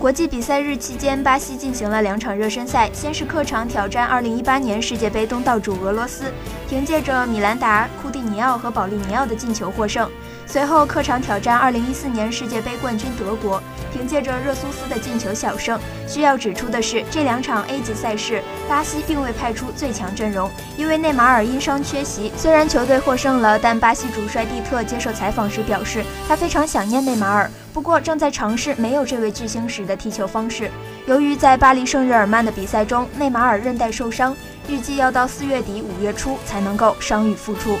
国际比赛日期间，巴西进行了两场热身赛，先是客场挑战2018年世界杯东道主俄罗斯，凭借着米兰达、库蒂尼奥和保利尼奥的进球获胜。随后客场挑战2014年世界杯冠军德国，凭借着热苏斯的进球小胜。需要指出的是，这两场 A 级赛事，巴西并未派出最强阵容，因为内马尔因伤缺席。虽然球队获胜了，但巴西主帅蒂特接受采访时表示，他非常想念内马尔，不过正在尝试没有这位巨星时的踢球方式。由于在巴黎圣日耳曼的比赛中，内马尔韧带受伤，预计要到四月底五月初才能够伤愈复出。